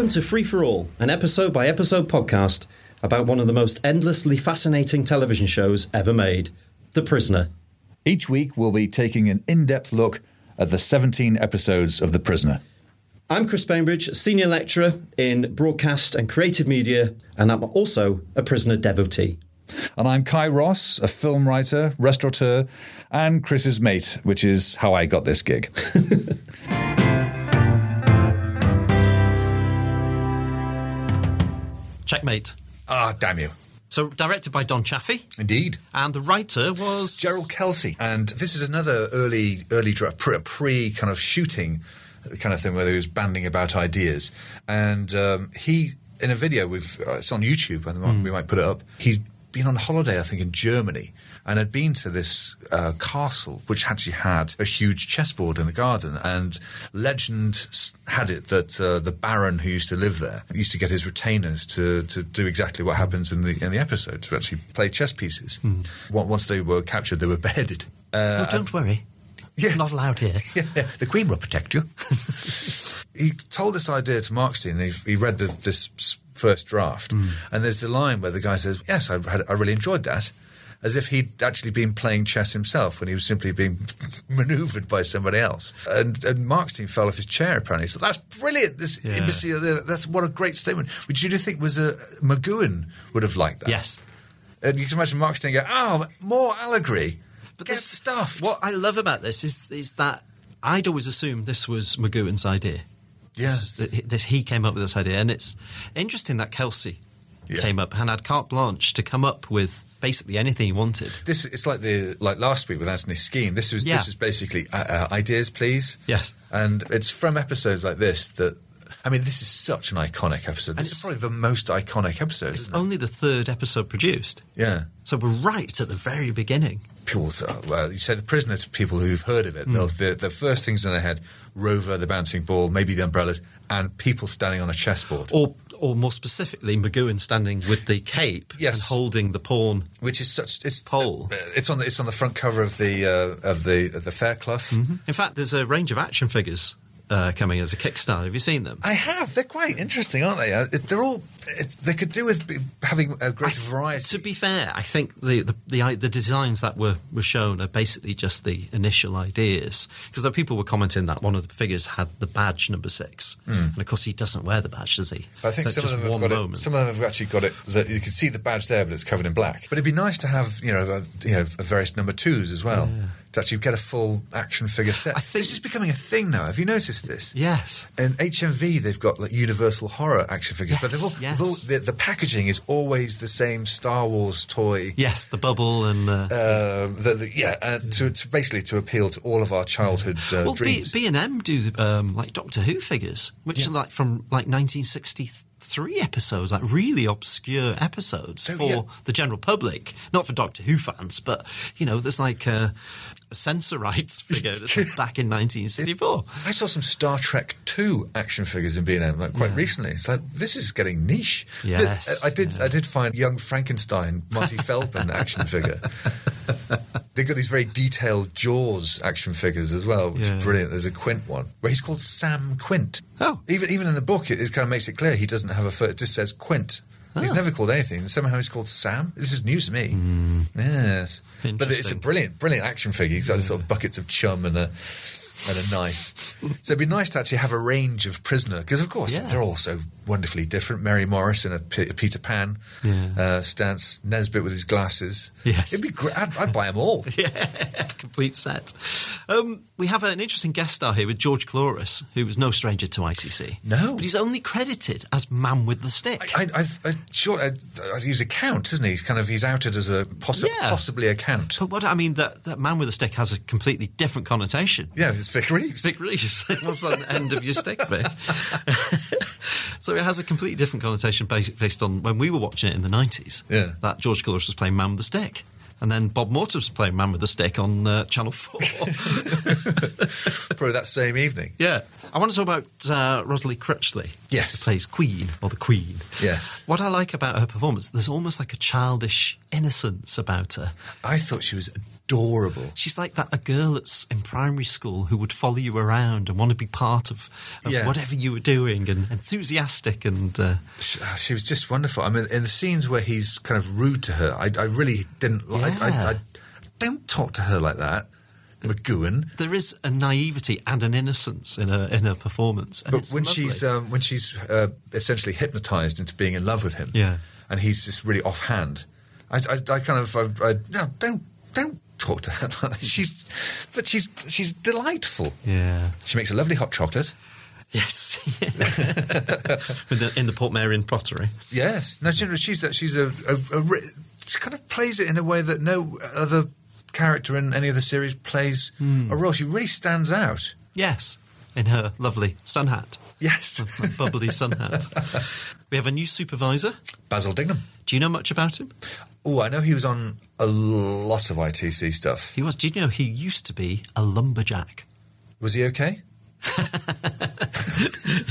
Welcome to Free for All, an episode by episode podcast about one of the most endlessly fascinating television shows ever made The Prisoner. Each week, we'll be taking an in depth look at the 17 episodes of The Prisoner. I'm Chris Bainbridge, Senior Lecturer in Broadcast and Creative Media, and I'm also a Prisoner devotee. And I'm Cai Ross, a film writer, restaurateur, and Chris's mate, which is how I got this gig. Checkmate. Ah, damn you. So, directed by Don Chaffey, Indeed. and the writer was Gerald Kelsey. And this is another early, early pre, pre kind of shooting kind of thing where he was banding about ideas. And um, he, in a video, with uh, it's on YouTube, and we might put it up. He's been on holiday, I think, in Germany, and had been to this uh, castle, which actually had a huge chessboard in the garden. And legend had it that uh, the baron who used to live there used to get his retainers to, to do exactly what happens in the in the episode to actually play chess pieces. Wa- Once they were captured, they were beheaded. Uh, Oh, don't worry. Yeah. Not allowed here. yeah, the Queen will protect you. he told this idea to Markstein. And he, he read the, this first draft, and there's the line where the guy says, "Yes, I, had, I really enjoyed that," as if he'd actually been playing chess himself when he was simply being manoeuvred by somebody else. And, and Markstein fell off his chair. Apparently, so that's brilliant. This Yeah. imbecile. Uh, that's what a great statement. Which you think was uh, a McGoohan would have liked that. Yes. and you can imagine Markstein go, "Oh, more allegory." But Get this stuffed. What I love about this is is that I'd always assumed this was McGoohan's idea. Yes. This, this he came up with this idea, and it's interesting that Kelsey Yeah. came up and had carte blanche to come up with basically anything he wanted. This it's like the like last week with Anthony Skene. This was Yeah. this was basically uh, uh, ideas, please. Yes. and it's from episodes like this that. I mean, this is such an iconic episode. This is it's- probably the most iconic episode. It's Isn't it? only the third episode produced, Yeah. so we're right at the very beginning. People, well, you say the prisoner to people who've heard of it. They'll, the, the first things in their head: Rover, the bouncing ball, maybe the umbrellas, and people standing on a chessboard. Or, or more specifically, McGoohan standing with the cape Yes. and holding the pawn. which is such it's Pole. uh, It's on the it's on the front cover of the uh, of the of the Fairclough. In fact, there's a range of action figures uh, coming as a Kickstarter. Have you seen them? I have. They're quite interesting, aren't they? Uh, They're all. They could do with having a greater th- variety. To be fair, I think the the, the the designs that were, were shown are basically just the initial ideas. Because people were commenting that one of the figures had the badge number six, and of course he doesn't wear the badge, does he? I think So some of just them have one got moment. it. Some of them have actually got it. That you can see the badge there, but it's covered in black. But it'd be nice to have you know you know a various number twos as well to actually get a full action figure set. I think- this is becoming a thing now. Have you noticed this? yes. In HMV, they've got like Universal Horror action figures, but they've all, Yes, they've all- yes. the, the packaging is always the same Star Wars toy. Yes, the bubble and uh, Uh, the, the, yeah, uh, to, to basically to appeal to all of our childhood uh, well, B dreams. B and M do um, like Doctor Who figures, which are like from like 1963 episodes, like really obscure episodes So, for yeah. the general public, not for Doctor Who fans, but you know, there's like a, a Sensorites figure that's back in 1964. I saw some Star Trek Two action figures in B and M like quite recently. It's like this is getting niche. Yes, I I did. I did find young Frankenstein Monty Feldman action figure. They've got these very detailed Jaws action figures as well, which Yeah. is brilliant. There's a Quint one where he's called Sam Quint. Oh. even even in the book, it, it kind of makes it clear he doesn't have a first. It just says Quint. He's Oh. never called anything. Somehow he's called Sam. This is news to me. Hmm. Yes, but it's a. Brilliant, brilliant action figure. He's got sort of buckets of chum and a and a knife. so it'd be nice to actually have a range of prisoner because, of course, Yeah. they're all so wonderfully different. Mary Morris in a, P- a Peter Pan Yeah. uh, stance, Nesbitt with his glasses. Yes. it'd be great. I'd, I'd buy them all. yeah, complete set. Um, we have an interesting guest star here with George Coulouris, who was no stranger to ITC. No. but he's only credited as Man with the Stick. I, I, I, sure, I, I, he's a count, isn't he? He's kind of he's outed as a possi- Yeah. possibly a count. but what I mean that that Man with the Stick has a completely different connotation. Yeah, it's Vic Reeves. Vic Reeves. What's on the end of your stick, Vic? so it has a completely different connotation based, based on when we were watching it in the 90s. Yeah. That George Coulouris was playing Man with the Stick. And then Bob Mortimer was playing Man with the Stick on uh, Channel 4. Probably that same evening. yeah. I want to talk about uh, Rosalie Crutchley. Yes. Who plays Queen, or the Queen. Yes. What I like about her performance, there's almost like a childish innocence about her. I thought she was adorable. She's like that a girl that's in primary school who would follow you around and want to be part of, of Yeah. whatever you were doing and enthusiastic and uh, She, uh, she was just wonderful. I mean, in the scenes where he's kind of rude to her, I, I really didn't. like I, Yeah. I, I don't talk to her like that, McGoohan. there is a naivety and an innocence in her in her performance. But when lovely. she's um, when she's uh, essentially hypnotized into being in love with him, Yeah. and he's just really offhand, I, I, I kind of, I, I, no, don't, don't talk to her. she's, but she's, she's delightful. yeah, She makes a lovely hot chocolate. yes, the, in the Portmeirion pottery. Yes, no, she, she's a, she's a, a, a, she kind of plays it in a way that no other character in any of the series plays Hmm. a role. She really stands out. Yes, in her lovely sun hat, Yes, bubbly sun hat. We have a new supervisor. Basil Dignam. Do you know much about him? Oh, I know he was on a lot of ITC stuff. He was. Did you know he used to be a lumberjack? Was he okay?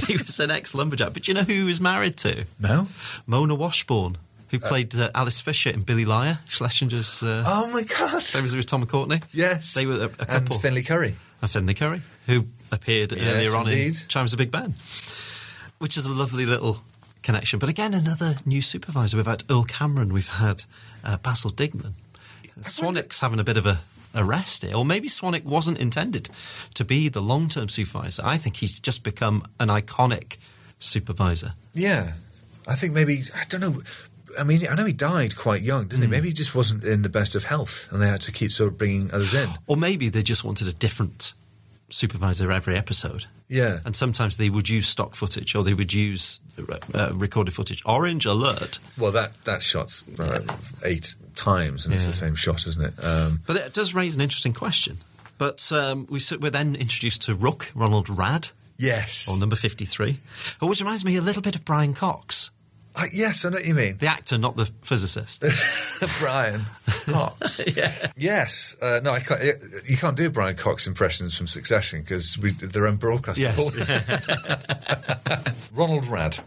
he was an ex lumberjack. But do you know who he was married to? No. Mona Washbourne, who played uh, Alice Fisher in Billy Liar, Schlesinger's. Uh, Oh my God! Same as with Tom and Courtenay. Yes, They were a, a And couple. Finlay Currie. and Finlay Currie, who appeared Yes, earlier on in. Chimes of Big Ben, which is a lovely little connection. But again, another new supervisor. We've had Earl Cameron, we've had uh, Basil Dignam. Swanwick's having a bit of a, a rest here, or maybe Swanwick wasn't intended to be the long term supervisor. I think he's just become an iconic supervisor. Yeah, I think maybe I don't know. I mean, I know he died quite young, didn't Hmm. he? Maybe he just wasn't in the best of health, and they had to keep sort of bringing others in. Or maybe they just wanted a different supervisor every episode. Yeah, And sometimes they would use stock footage or they would use uh, recorded footage. Orange alert. well, that that shot's uh, eight times, and it's the same shot, isn't it? Um, But it does raise an interesting question. But um, we, we're then introduced to Rook, Ronald Radd, yes, or number 53, which reminds me a little bit of Brian Cox, Uh, yes, I know what you mean. the actor, not the physicist. Brian Cox. Yes, uh, no, I can't. You can't do Brian Cox impressions from Succession because they're unbroadcastable. Ronald Radd,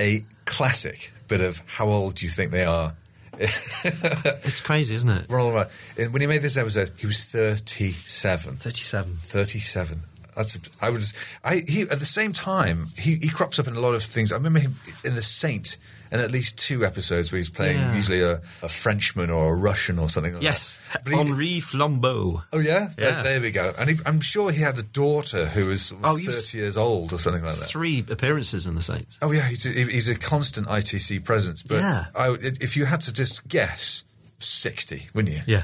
a classic bit of how old do you think they are? it's crazy, isn't it? Ronald Radd. When he made this episode, he was thirty-seven. 37. 37. That's I was I he at the same time he, he crops up in a lot of things. I remember him in The Saint in at least two episodes where he's playing Yeah. usually a, a Frenchman or a Russian or something like Yes, that. But he- Henri Flambeau. Oh yeah, There- Yeah. There, we go. And he, I'm sure he had a daughter who was sort of Oh, 30 he years old or something like that. Three appearances in the Saints. Oh yeah, he's a, he's a constant ITC presence. But Yeah. I, if you had to just guess, sixty, wouldn't you? Yeah.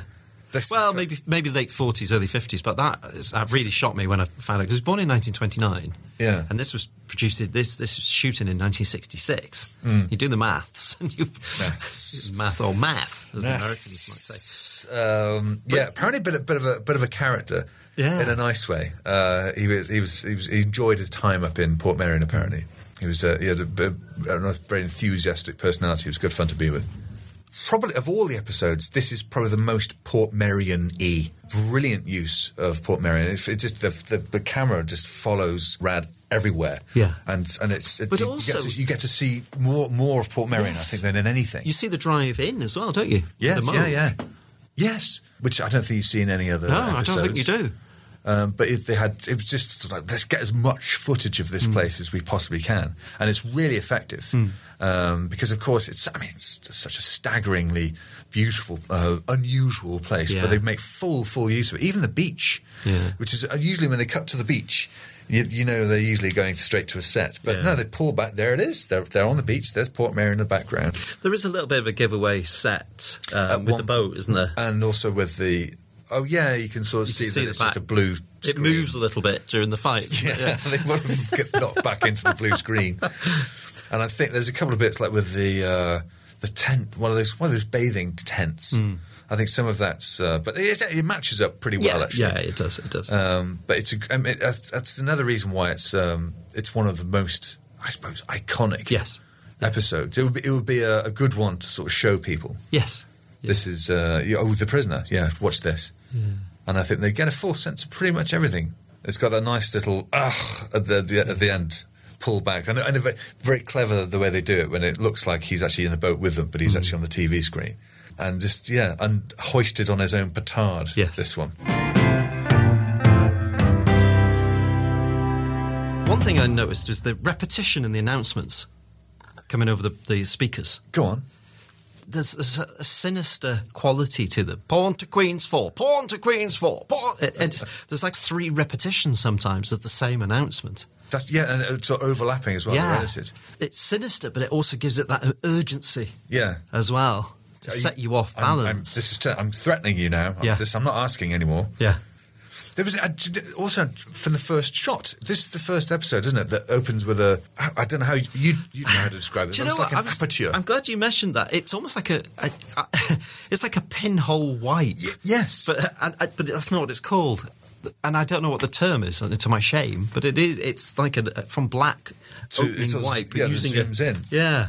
That's- Well, maybe maybe late forties, early fifties, but that, is, that really shocked me when I found out because he was born in 1929. Yeah. and this was produced. This this was shooting in 1966. You do the maths, and you Maths. math or math, as the Americans might say. Um, yeah, apparently a bit, a bit of a bit of a character. Yeah. in a nice way. Uh, he was he was he was he enjoyed his time up in Portmeirion. Apparently, he was uh, he had a, bit- a very enthusiastic personality. He was good fun to be with. Probably of all the episodes, this is probably the most Portmeirion y. Brilliant use of Portmeirion. It, it just the, the the camera just follows Radd everywhere. Yeah. and and it's it, But you, you also- get to, you get to see more more of Portmeirion, Yes. I think, than in anything. You see the drive in as well, don't you? Yes, yeah, yeah. Yes, which I don't think you see in any other. No, I don't think you do. Um, but if they had, it was just sort of like, let's get as much footage of this Hmm. place as we possibly can, and it's really effective um, because, of course, it's. I mean, it's such a staggeringly beautiful, uh, unusual place, Yeah. but they make full, full use of it. Even the beach, Yeah. which is uh, usually when they cut to the beach. You, you know they're usually going straight to a set, but Yeah. no, they pull back. There it is. They're, they're on the beach. There's Portmeirion the background, There is a little bit of a giveaway set um, with one- the boat, isn't there? and also with the. Oh yeah, you can sort of see, can see that the it's just a back. blue. It moves a little bit during the fight. it? Yeah, they want to get knocked back into the blue screen. And I think there's a couple of bits like with the uh, the tent, one of those one of those bathing tents. I think some of that's, uh, but it, it matches up pretty well yeah, actually. yeah, it does. It does. Um, but it's a, I mean, that's, that's another reason why it's um, it's one of the most, I suppose, iconic yes, episodes. It would be, it would be a, a good one to sort of show people. yes. This is uh, oh the prisoner. Yeah, watch this. And I think they get a full sense of pretty much everything. It's got a nice little ugh at the, the at the end, pull back, and, and very, very clever the way they do it when it looks like he's actually in the boat with them, but he's mm. actually on the TV screen. and just yeah, and hoisted on his own petard. Yes. this one. One thing I noticed was the repetition in the announcements coming over the, the speakers. Go on. There's, there's a, sinister quality to them. Pawn to Queen's four. Pawn to Queen's four. Pawn. There's like three repetitions sometimes of the same announcement. That's yeah, and it's sort of overlapping as well. yeah, it's sinister, but it also gives it that urgency Yeah. as well to you- set you off I'm- balance. I'm, this is. T- I'm threatening you now. I'm, Yeah. this, I'm not asking anymore. yeah, There was I also from the first shot. This is the first episode, isn't it? That opens with a. I don't know how you you, you know how to describe it. Do you know it's what? like an I was- aperture. I'm glad you mentioned that. It's almost like a, a, a it's like a pinhole wipe. yes. but uh, and, and- but that's not what it's called. And I don't know what the term is, uh, to my shame. But it is. It's like a from black To- opening it sort of- yeah, using zooms a, in. Yeah,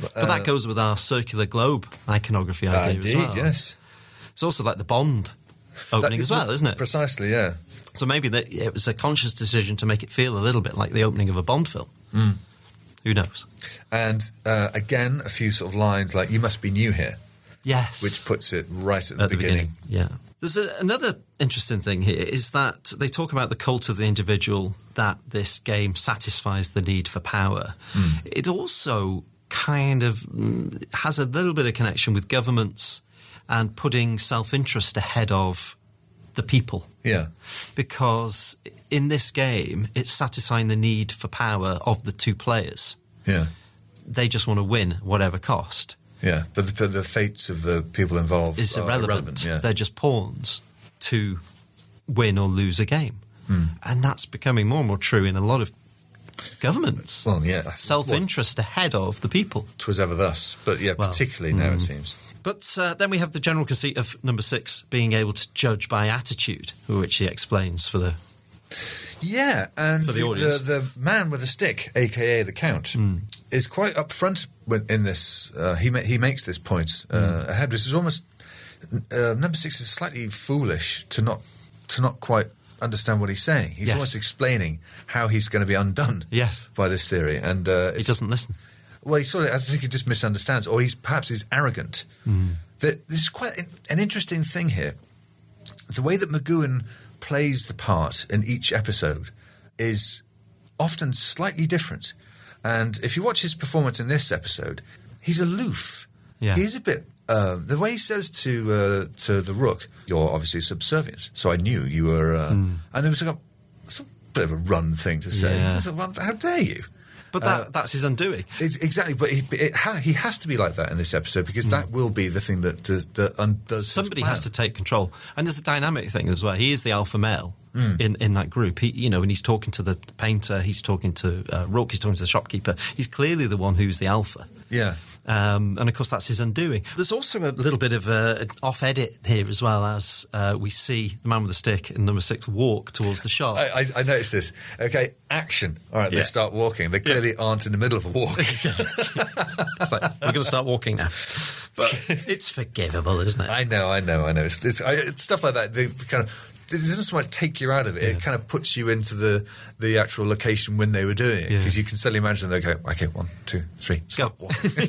but that goes with our circular globe iconography idea as well. yes. It's also like the Bond opening That as well, isn't it? Precisely, yeah. So maybe that it was a conscious decision to make it feel a little bit like the opening of a Bond film. Hmm. Who knows? And uh, again, a few sort of lines like "You must be new here," Yes, which puts it right at the, at the beginning. beginning. Yeah. There's a, another interesting thing here is that they talk about the cult of the individual that this game satisfies the need for power. It also kind of mm, has a little bit of connection with governments and putting self-interest ahead of the people Yeah, because in this game it's satisfying the need for power of the two players. yeah, They just want to win whatever cost. yeah. But the, but the fates of the people involved is are irrelevant. Yeah. They're just pawns to win or lose a game. Hmm. And that's becoming more and more true in a lot of governments. Well, yeah. Self interest ahead of the people. Twas ever thus, but yeah, Well, particularly now it seems. But uh, then we have the general conceit of number six being able to judge by attitude, which he explains for the. Yeah, and For the audience. the, the man with the stick, aka the Count, is quite upfront in this. Uh, he ma- he makes this point uh, ahead, which is almost uh, number six is slightly foolish to not to not quite understand what he's saying. He's Yes. almost explaining how he's going to be undone. Yes. by this theory, and uh, He doesn't listen. Well, he sort of. I think he just misunderstands, or he's perhaps he's arrogant. That this is quite an, interesting thing here. The way that McGoohan plays the part in each episode is often slightly different. And if you watch his performance in this episode, he's aloof. Yeah. He's a bit. Uh, the way he says to uh, to the rook, "You're obviously subservient," so I knew you were. Uh, And it was like a, a bit of a run thing to say. Yeah. Like, well, how dare you? But that, that's his undoing. It's, exactly, but he, it ha- he has to be like that in this episode because that will be the thing that does, that undoes. Somebody has to take control, and there's a dynamic thing as well. He is the alpha male Hmm. in, in that group. He, you know, when he's talking to the painter, he's talking to uh, Rook, he's talking to the shopkeeper. He's clearly the one who's the alpha. Yeah, Um, and of course, that's his undoing. There's also a little bit of uh, an off edit here as well as uh, we see the man with the stick in number six walk towards the shop. I, I, I noticed this. Okay, action. All right, Yeah. they start walking. They clearly aren't in the middle of a walk. it's like, we're going to start walking now. But it's forgivable, isn't it? I know, I know, I know. It's, it's, I, it's stuff like that. They kind of. It doesn't so much take you out of it. It kind of puts you into the, the actual location when they were doing it Yeah. because you can suddenly imagine they go, okay, one, two, three, stop. walking."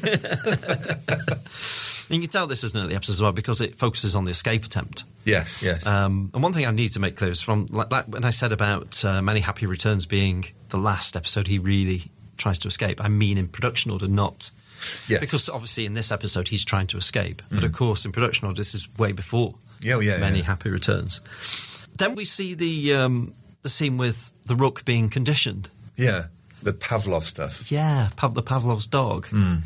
you can tell this is an early episode as well because it focuses on the escape attempt. yes, yes. Um, and one thing I need to make clear is from like, like when I said about uh, Many Happy Returns being the last episode he really tries to escape, I mean in production order, not Yes. Mm. because obviously in this episode he's trying to escape, but of course in production order this is way before Yeah, oh, yeah, Many yeah. Happy Returns. Then we see the um, the scene with the rook being conditioned. yeah, the Pavlov stuff. Yeah, Pav- the Pavlov's dog Mm.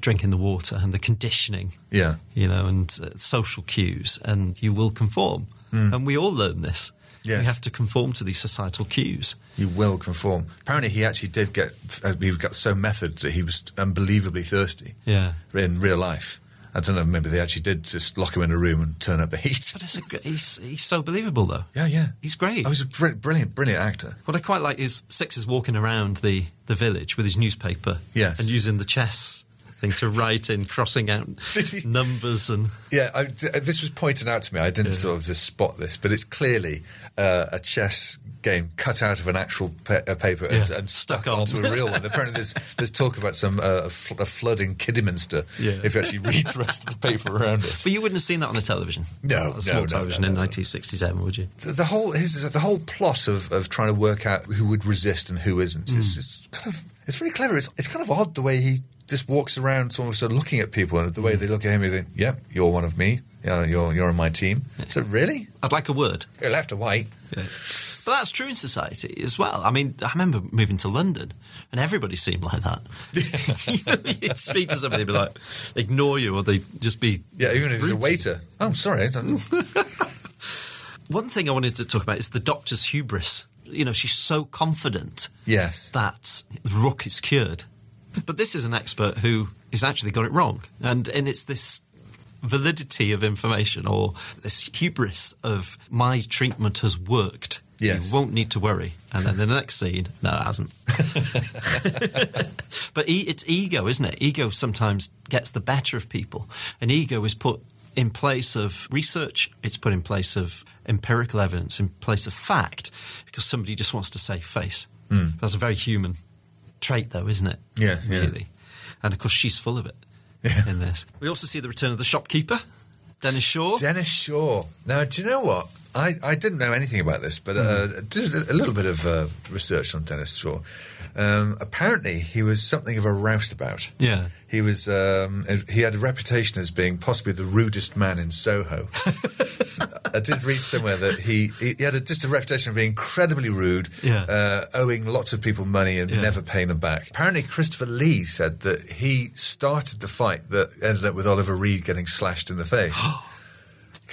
drinking the water and the conditioning Yeah. you know, and uh, social cues, and you will conform. And we all learn this. Yes. We have to conform to these societal cues. You will conform. Apparently, he actually did get. Uh, he got so method that he was unbelievably thirsty. Yeah. In real life, I don't know. Maybe they actually did just lock him in a room and turn up the heat. But it's a, he's, he's so believable, though. Yeah, yeah. He's great. I was a br- brilliant, brilliant actor. what I quite like is Six is walking around the, the village with his newspaper Yes. and using the chess thing to write in, crossing out numbers and. Yeah, I, this was pointed out to me. I didn't sort of just spot this, but it's clearly uh, a chess game cut out of an actual pa- paper and, Yeah. and stuck on. onto a real one. Apparently, there's there's talk about some uh, a, fl- a flood in Kidderminster. Yeah. If you actually read the rest of the paper around it. But you wouldn't have seen that on the television. No, a small no, no, television no, in no. 1967, would you? the the whole his, the whole plot of, of trying to work out who would resist and who isn't Hmm. is it's kind of it's very clever. It's, it's kind of odd the way he just walks around, sort of, sort of looking at people, and the Hmm. way they look at him. You think, "Yep, you're one of me. Yeah, you're you're on my team." So really, I'd like a word. you're left or white. But that's true in society as well. I mean, I remember moving to London and everybody seemed like that. you'd speak to somebody, they'd be like, ignore you, or they'd just be. Yeah, even if he's a rude to you. waiter. Oh, sorry. I don't- One thing I wanted to talk about is the doctor's hubris. You know, she's so confident yes. that Rook is cured. But this is an expert who has actually got it wrong. And, and it's this validity of information or this hubris of my treatment has worked. Yes. You won't need to worry. And then the next scene, no, it hasn't. but e- it's ego, isn't it? Ego sometimes gets the better of people. And ego is put in place of research, it's put in place of empirical evidence, in place of fact, because somebody just wants to save face. Hmm. That's a very human trait, though, isn't it? Yeah, yeah. Really. And of course, she's full of it in this. We also see the return of the shopkeeper, Denis Shaw. Denis Shaw. Now, do you know what? I, I didn't know anything about this, but uh, Hmm. a, a little bit of uh, research on Denis Shaw. Um, apparently, he was something of a roustabout. Yeah. He was. Um, he had a reputation as being possibly the rudest man in Soho. I did read somewhere that he he had a, just a reputation of being incredibly rude, Yeah. uh, owing lots of people money and Yeah. never paying them back. Apparently, Christopher Lee said that he started the fight that ended up with Oliver Reed getting slashed in the face.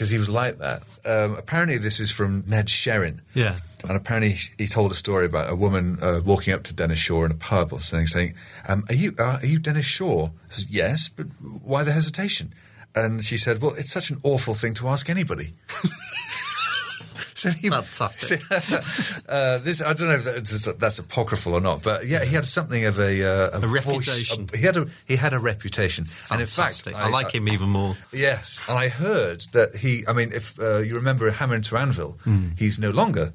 Because he was like that. Um, apparently, this is from Ned Sherrin. Yeah. And apparently, he told a story about a woman uh, walking up to Denis Shaw in a pub or something, saying, um, "Are you uh, are you Denis Shaw?" I said, "Yes, but why the hesitation?" And she said, "Well, it's such an awful thing to ask anybody." so he, Fantastic. uh, this I don't know if that's, that's apocryphal or not, but yeah, he had something of a uh, A voice- reputation. he had a he had a reputation, and in fact, I, like him even more. Yes, and I heard that he. I mean, if uh, you remember Hammer into Anvil, he's no longer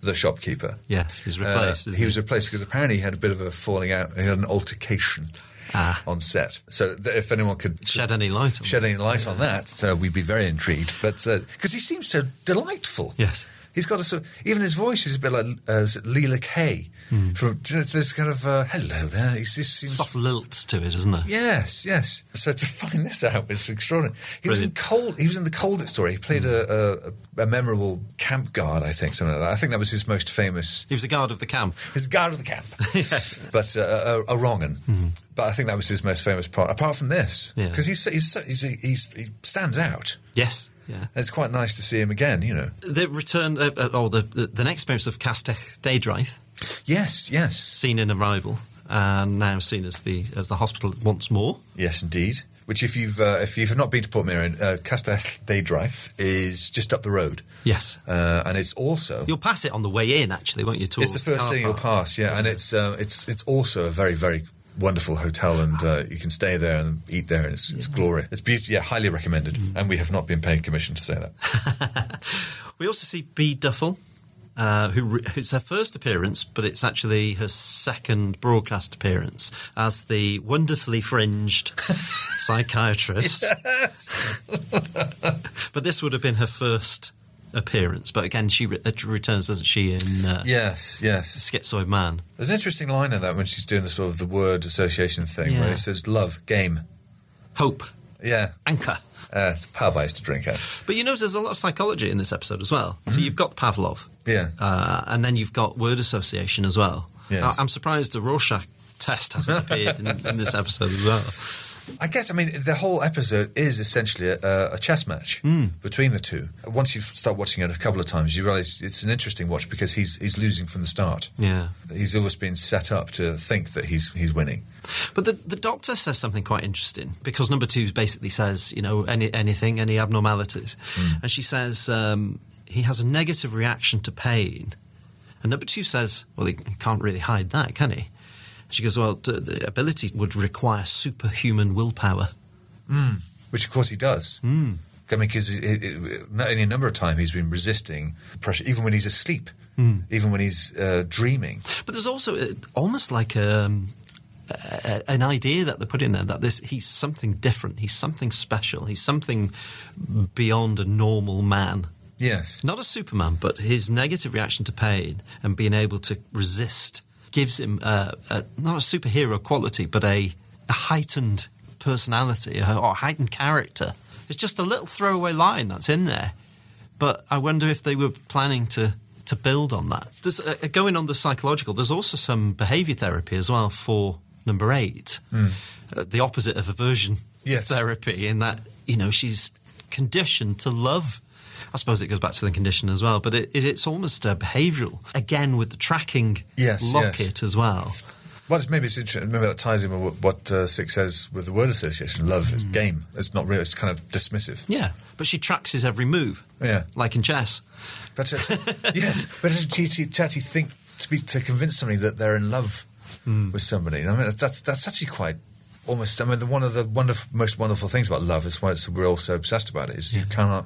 the shopkeeper. Yes, he's Uh, replaced. isn't he was replaced because apparently he had a bit of a falling out. He had an altercation Ah. on set. So th- if anyone could Shed any light on shed any light on that, uh, we'd be very intrigued. But because he seems so delightful. Yes. He's got a sort of, even his voice is a bit like uh, Leela Kay. From this kind of uh, hello there. He's, he seems Soft lilt to it, isn't there? Yes, yes. So to find this out was extraordinary. He was in cold. He was in the Colditz story. He played a, a, a memorable camp guard, I think, something like that. I think that was his most famous. He was the guard of the camp. His guard of the camp, yes. but uh, a, a wrong un. But I think that was his most famous part. Apart from this, Yeah. because he's, he's, he's, he's he stands out, Yes. Yeah. and it's quite nice to see him again. You know. The return, uh, uh, or the, the the next appearance of Castell Deudraeth, Yes, yes, seen in Arrival, and now seen as the as the hospital once more. yes, indeed. Which, if you've uh, if you've not been to Portmeirion, uh, Castell is just up the road, Yes. uh, and it's also You'll pass it on the way in, actually, won't you? It's the first car thing you'll park? pass, yeah, and it's uh, it's it's also a very very wonderful hotel, and uh, you can stay there and eat there, and it's, it's glorious. It's beautiful, yeah, highly recommended, and we have not been paid commission to say that. We also see Bee Duffell, uh, who re- it's her first appearance, but it's actually her second broadcast appearance as the wonderfully fringed psychiatrist. but this would have been her first appearance. But again, she re- returns, doesn't she, in uh, yes, yes. Schizoid Man? There's an interesting line in that when she's doing the sort of the word association thing, Yeah. where it says love game. Hope, Yeah, anchor. uh, it's a pub I used to drink at. But you notice there's a lot of psychology in this episode as well. So you've got Pavlov, Yeah. uh, and then you've got word association as well. Yes. I- I'm surprised the Rorschach test hasn't appeared in, in this episode as well. I guess I mean the whole episode is essentially a, a chess match between the two. Once you start watching it a couple of times, you realise it's an interesting watch because he's he's losing from the start. Yeah. He's always been set up to think that he's he's winning. But the, the doctor says something quite interesting because number two basically says, you know, any, anything, any abnormalities. And she says um, he has a negative reaction to pain. And number two says, well, he can't really hide that, can he? She goes, well, the, the ability would require superhuman willpower. Which of course he does. I mean, because not any number of times he's been resisting pressure, even when he's asleep, Hmm. even when he's uh, dreaming. But there's also uh, almost like um, a, an idea that they put in there that this he's something different. He's something special. He's something beyond a normal man. Yes. Not a Superman, but his negative reaction to pain and being able to resist gives him uh, a, not a superhero quality, but a, a heightened personality or a heightened character. It's just a little throwaway line that's in there. But I wonder if they were planning to to build on that. There's, uh, going on the psychological, there's also some behaviour therapy as well for number eight, uh, the opposite of aversion Yes. therapy, in that you know she's conditioned to love. I suppose it goes back to the condition as well, but it, it, it's almost uh, behavioural again with the tracking Yes, locket yes. as well. Well, it's, maybe it's interesting. Maybe that ties in with what, what uh, Six says with the word association. Love is game. It's not real. It's kind of dismissive. Yeah, but she tracks his every move, Yeah. like in chess. But yeah, but to think to be to convince somebody that they're in love with somebody. I mean, that's that's actually quite almost. I mean, the, one of the wonderful, most wonderful things about love is why it's, we're all so obsessed about it. Is you cannot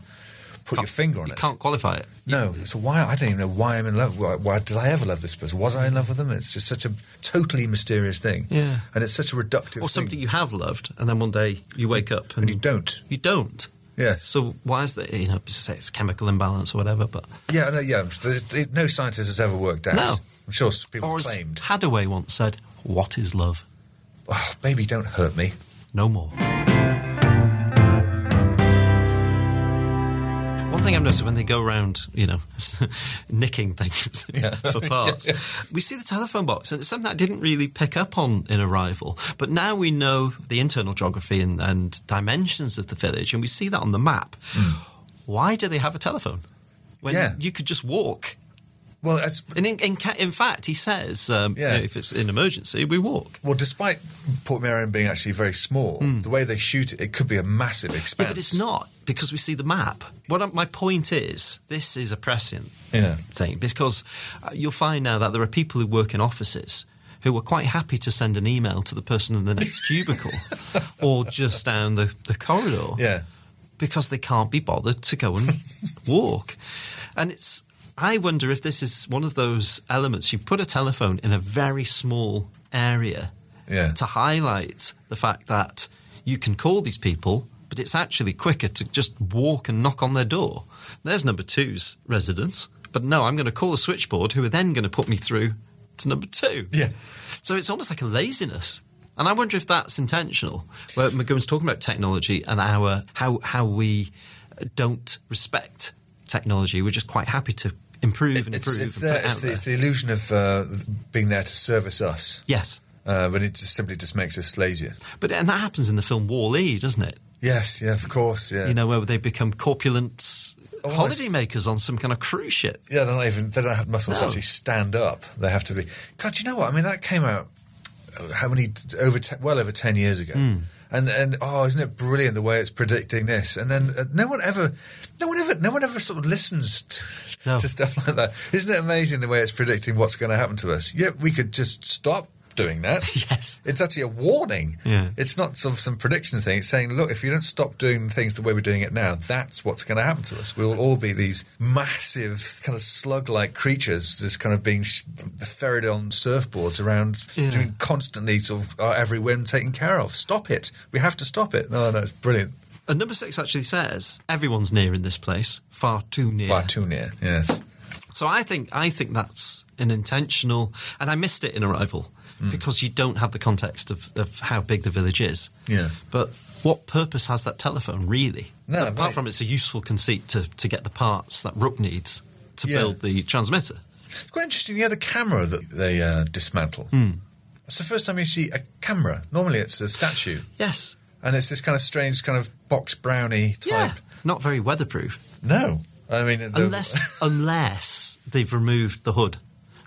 put your finger on You it. You can't qualify it. No, so why? I don't even know why I'm in love. Why, why did I ever love this person? Was I in love with them? It's just such a totally mysterious thing. Yeah. and it's such a reductive. Or thing. somebody you have loved, and then one day you wake up and, and you don't. You don't. Yeah. So why is that? You know, say it's chemical imbalance or whatever, but Yeah, no, yeah. No scientist has ever worked out. No. I'm sure people or claimed. Haddaway once said, "What is love? Oh, baby, don't hurt me. No more." One thing I've noticed when they go around, you know, nicking things for parts, we see the telephone box, and it's something I didn't really pick up on in Arrival. But now we know the internal geography and, and dimensions of the village, and we see that on the map. Hmm. Why do they have a telephone? When. Yeah. you could just walk. Well, in, in, in fact, he says, um, Yeah. you know, if it's an emergency, we walk. well, despite Portmeirion being actually very small, the way they shoot it, it could be a massive expanse. Hmm. Yeah, but it's not because we see the map. What I- my point is, this is a prescient Yeah. thing because uh, you'll find now that there are people who work in offices who are quite happy to send an email to the person in the next cubicle or just down the, the corridor Yeah. because they can't be bothered to go and walk. And it's, I wonder if this is one of those elements. You've put a telephone in a very small area Yeah. to highlight the fact that you can call these people, but it's actually quicker to just walk and knock on their door. There's number two's residence, but no, I'm going to call a switchboard who are then going to put me through to number two. Yeah. So it's almost like a laziness. And I wonder if that's intentional. Where McGoohan's talking about technology and our how how we don't respect technology. We're just quite happy to improve and improve it's, and there, put it it's, the, it's the illusion of uh, being there to service us, Yes, uh, but it just simply just makes us lazier. but and that happens in the film Wall-E, doesn't it? Yes, yeah, of course, yeah. You know, where they become corpulent holiday makers on some kind of cruise ship. Yeah, they're not even. They don't have muscles to No. actually stand up. They have to be. God, you know what? I mean, that came out uh, how many over te- well over ten years ago, Hmm. And and oh, isn't it brilliant the way it's predicting this? And then uh, no one ever, no one ever, no one ever sort of listens to, No. to stuff like that. Isn't it amazing the way it's predicting what's going to happen to us? Yet we could just stop doing that. Yes. It's actually a warning. Yeah. It's not some some prediction thing. It's saying, look, if you don't stop doing things the way we're doing it now, that's what's going to happen to us. We'll all be these massive, kind of slug-like creatures, just kind of being sh- ferried on surfboards around, Yeah. doing constantly sort of our every whim taken care of. Stop it. We have to stop it. No, no, it's brilliant. And number six actually says everyone's near in this place, far too near. Far too near. Yes. So I think I think that's an intentional, and I missed it in Arrival Hmm. because you don't have the context of, of how big the village is. Yeah. But what purpose has that telephone really? No, apart right. from it's a useful conceit to, to get the parts that Rook needs to Yeah. build the transmitter. It's quite interesting. You know, the camera that they uh, dismantle. Hmm. It's the first time you see a camera. Normally, it's a statue. Yes. And it's this kind of strange, kind of box brownie type. Yeah. Not very weatherproof. No, I mean, Unless unless they've removed the hood.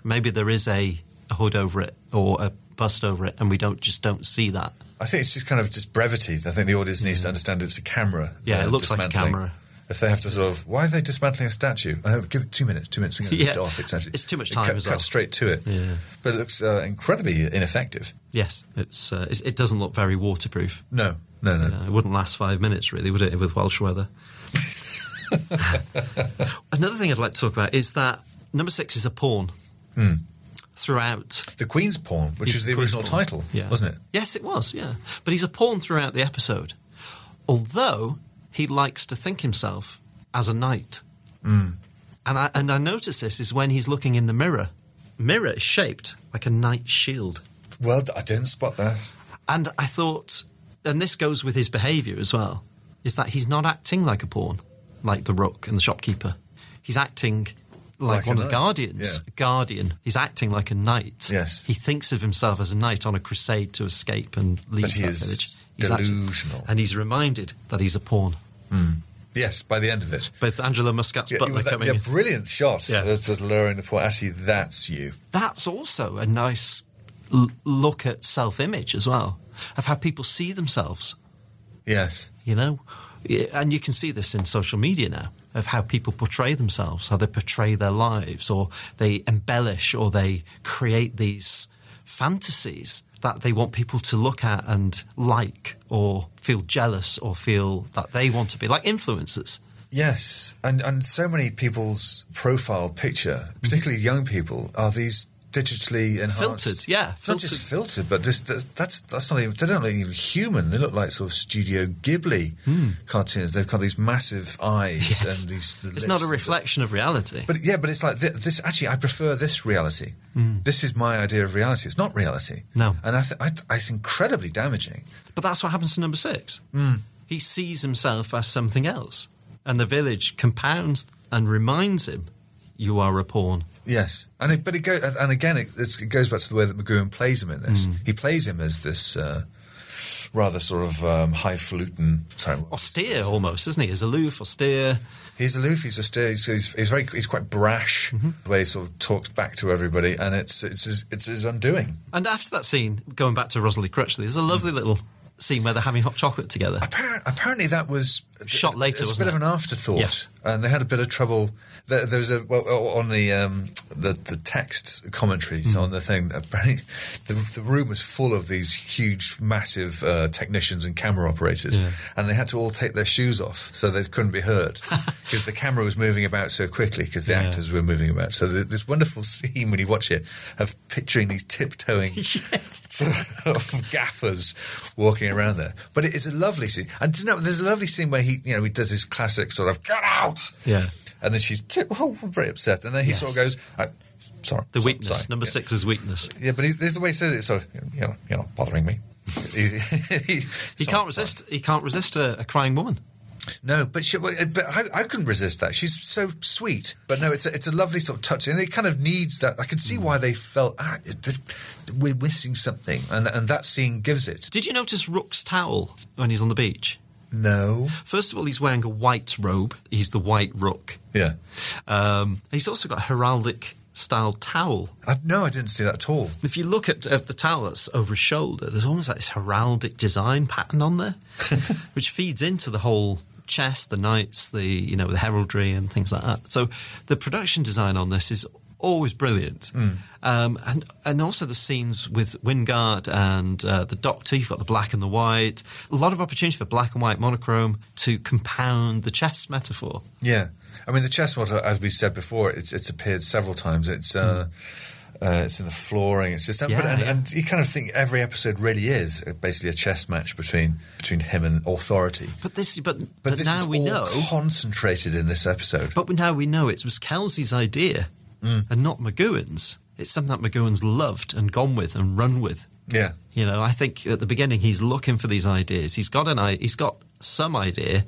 Maybe there is a, a hood over it or a bust over it and we don't just don't see that. I think it's just kind of just brevity. I think the audience needs to understand it's a camera. Yeah, it looks like a dismantling. camera. If they have to sort of, why are they dismantling a statue? Oh, give it two minutes. Two minutes. I'm going to Yeah. it off. It's actually It's too much it time cut, as cut straight to it. Yeah. but it looks uh, incredibly ineffective. Yes, it's, uh, it's it doesn't look very waterproof. No, no, no. Uh, it wouldn't last five minutes, really, would it, with Welsh weather? Another thing I'd like to talk about is that number six is a pawn throughout. The Queen's Pawn, which was the original pawn. title, Yeah. wasn't it? Yes, it was, yeah. But he's a pawn throughout the episode. Although he likes to think himself as a knight. Hmm. And I and I notice this is when he's looking in the mirror. Mirror is shaped like a knight's shield. Well, I didn't spot that. And I thought and this goes with his behaviour as well, is that he's not acting like a pawn, like the rook and the shopkeeper. He's acting like, Like one of the guardians. yeah. Guardian. He's acting like a knight. Yes. He thinks of himself as a knight on a crusade to escape and leave that village. He's delusional. and he's reminded that he's a pawn. Hmm. Yes, by the end of it. Both Angelo Muscat's Yeah, butler that- coming yeah, brilliant shot. Yeah. That's at lowering the point. Actually, that's you. That's also a nice l- look at self image as well, of how people see themselves. Yes. you know and you can see this in social media now of how people portray themselves how they portray their lives or they embellish or they create these fantasies that they want people to look at and like or feel jealous or feel that they want to be like influencers. Yes, and and so many people's profile picture, particularly mm-hmm. young people, are these digitally enhanced, Filtered, yeah, not just filtered, but this—that's that's not even they don't look even human. They look like sort of Studio Ghibli cartoons. They've got these massive eyes. Yes. and these. the it's not a reflection of reality But yeah, but it's like thi- this. Actually, I prefer this reality. Hmm. This is my idea of reality. It's not reality. No. and I, th- I, I it's incredibly damaging. But that's what happens to number six. Hmm. He sees himself as something else. And the village compounds and reminds him, you are a pawn. Yes, and it, but it goes and again it, it's, it goes back to the way that McGoohan plays him in this. Hmm. He plays him as this uh, rather sort of um, highfalutin. Sorry, Austere almost, isn't he? He's aloof, austere. he's aloof. He's austere. He's, he's, he's very. He's quite brash. Mm-hmm. The way he sort of talks back to everybody, and it's it's his, it's his undoing. And after that scene, going back to Rosalie Crutchley, there's a lovely little scene where they're having hot chocolate together. Appar- apparently, that was Shot later, It was a bit of an afterthought, Yeah. and they had a bit of trouble. There, there was a well, on the um, the, the text commentaries Hmm. on the thing. Apparently, the, the room was full of these huge, massive uh, technicians and camera operators, Yeah. and they had to all take their shoes off so they couldn't be heard because the camera was moving about so quickly because the Yeah. actors were moving about. So the, this wonderful scene when you watch it of picturing these tiptoeing of gaffers walking around there. But it is a lovely scene. And you know, there's a lovely scene where he, you know, he does his classic sort of "get out," Yeah. and then she's tip, oh, very upset, and then he sort of goes, uh, "Sorry, The weakness, sorry." number yeah. is weakness. Yeah, but he, there's the way he says it. So you know, you're not bothering me. he, he- can't resist. He can't resist a, a crying woman. No, but she, but I, I couldn't resist that. She's so sweet. But no, it's a, it's a lovely sort of touch, and it kind of needs that. I can see why they felt ah, this, we're missing something, and and that scene gives it. Did you notice Rook's towel when he's on the beach? No, First of all, he's wearing a white robe. He's the white Rook. yeah, Um, he's also got a heraldic style towel. I, no, I didn't see that at all. If you look at, at the towel that's over his shoulder, there's almost like this heraldic design pattern on there, which feeds into the whole chest, the knights, the you know the heraldry and things like that. So the production design on this is always brilliant, um, and and also the scenes with Wyngarde and uh, the Doctor. You've got the black and the white. A lot of opportunity for black and white monochrome to compound the chess metaphor. Yeah, I mean the chess model, as we said before, it's it's appeared several times. It's uh, uh, it's in the flooring. It's just. Yeah, but, and, yeah. and you kind of think every episode really is basically a chess match between between him and authority. But this, but But, but, this now is we know. concentrated in this episode. But now we know it was Kelsey's idea Mm. and not McGoohan's. It's something that McGoohan's loved and gone with and run with. yeah, You know, I think at the beginning he's looking for these ideas. He's got an i- he's got some idea,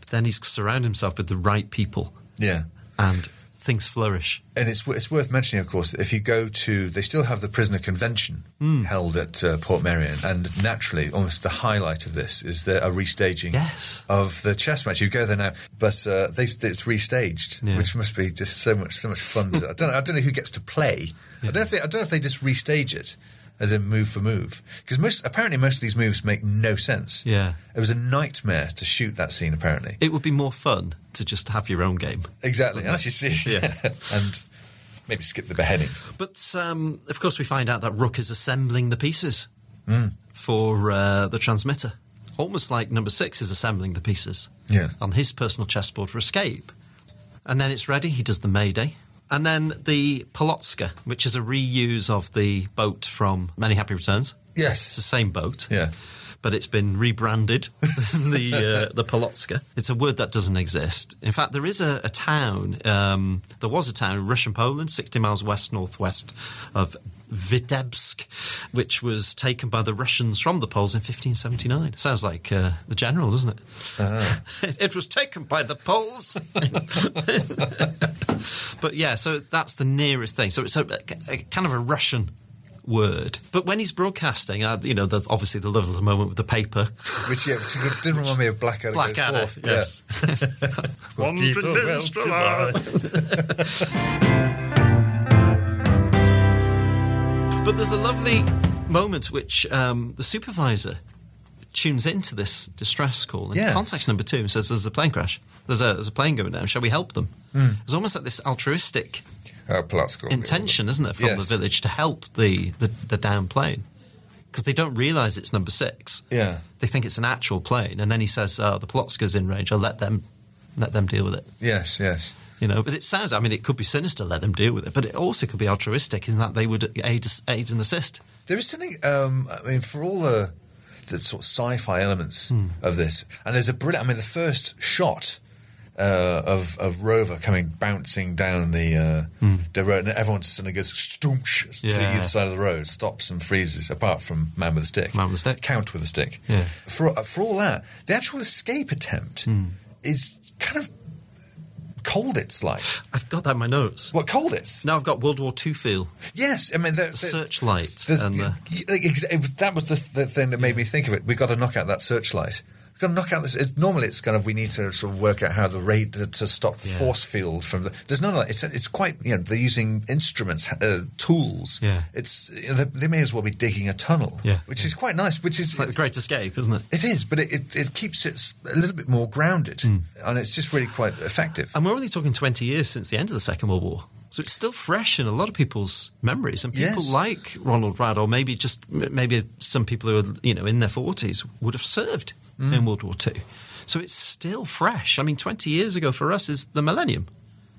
but then he's surrounded himself with the right people yeah. and things flourish. And it's it's worth mentioning, of course, if you go to, they still have the prisoner convention Hmm. held at uh, Portmeirion, and naturally, almost the highlight of this is the, a restaging Yes. of the chess match. You go there now, but uh, they, it's restaged, Yeah. which must be just so much so much fun. I don't know, I don't know who gets to play. I don't know if they, I don't know if they just restage it as in move for move because most apparently most of these moves make no sense. Yeah. it was a nightmare to shoot that scene. Apparently, It would be more fun to just have your own game. exactly. And actually see, Yeah. and maybe skip the beheadings. But um, of course, we find out that Rook is assembling the pieces Hmm. for uh, the transmitter. almost like number six is assembling the pieces Yeah. on his personal chessboard for escape. And then it's ready. He does the Mayday. And then the Polotska, which is a reuse of the boat from Many Happy Returns. Yes. It's the same boat. Yeah. But it's been rebranded, the uh, the Polotska. It's a word that doesn't exist. In fact, there is a, a town. Um, there was a town in Russian Poland, sixty miles west northwest of Vitebsk, which was taken by the Russians from the Poles in 1579. Sounds like uh, the general, doesn't it? it? It was taken by the Poles. but yeah, so that's the nearest thing. So it's a, a kind of a Russian word. But when he's broadcasting, uh, you know, the, obviously the lovely moment with the paper. Which yeah, which didn't remind me of Blackadder. goes Blackadder, forth. yes. People will survive. But there's a lovely moment which um, the supervisor tunes into this distress call and Yes. contacts number two and says, "There's a plane crash. There's a there's a plane going down. Shall we help them?" Hmm. It's almost like this altruistic Yeah. Uh, Polotsk. intention, isn't it, from Yes. the village to help the the, the down plane because they don't realise it's number six. Yeah. They think it's an actual plane, and then he says, "Oh, the Polotska's in range. I'll let them let them deal with it." Yes, yes. You know, but it sounds. I mean, it could be sinister. Let them deal with it, but it also could be altruistic in that they would aid, aid and assist. There is something. Um, I mean, for all the the sort of sci-fi elements Hmm. of this, and there's a brilliant. I mean, the first shot uh, of of Rover coming bouncing down the uh, the road, and everyone suddenly goes stoomsh to. Yeah. the other side of the road, stops and freezes. Apart from Man with a Stick, Man with a Stick. Count with a Stick. Yeah. For for all that, the actual escape attempt Hmm. is kind of cold. It's like I've got that in my notes. what cold it's. Now I've got World War II feel, Yes, I mean the, the searchlight, and the, y- like, ex- that was the, the thing that made me think of it. We've got to knock out that searchlight. We've got to knock out this. It, normally, it's kind of we need to sort of work out how the rate to, to stop the Yeah. force field from the. There's none of that. It's it's quite you know they're using instruments, uh, tools. Yeah. it's you know, they, they may as well be digging a tunnel. Yeah. which is quite nice. Which is it's like the Great Escape, isn't it? it is, but it, it, it keeps it a little bit more grounded, Hmm. and it's just really quite effective. And we're only talking 20 years since the end of the Second World War. So it's still fresh in a lot of people's memories. And people Yes. like Ronald Radd, or maybe just maybe some people who are you know in their 40s would have served Mm. in World War II. So it's still fresh. I mean, 20 years ago for us is the millennium.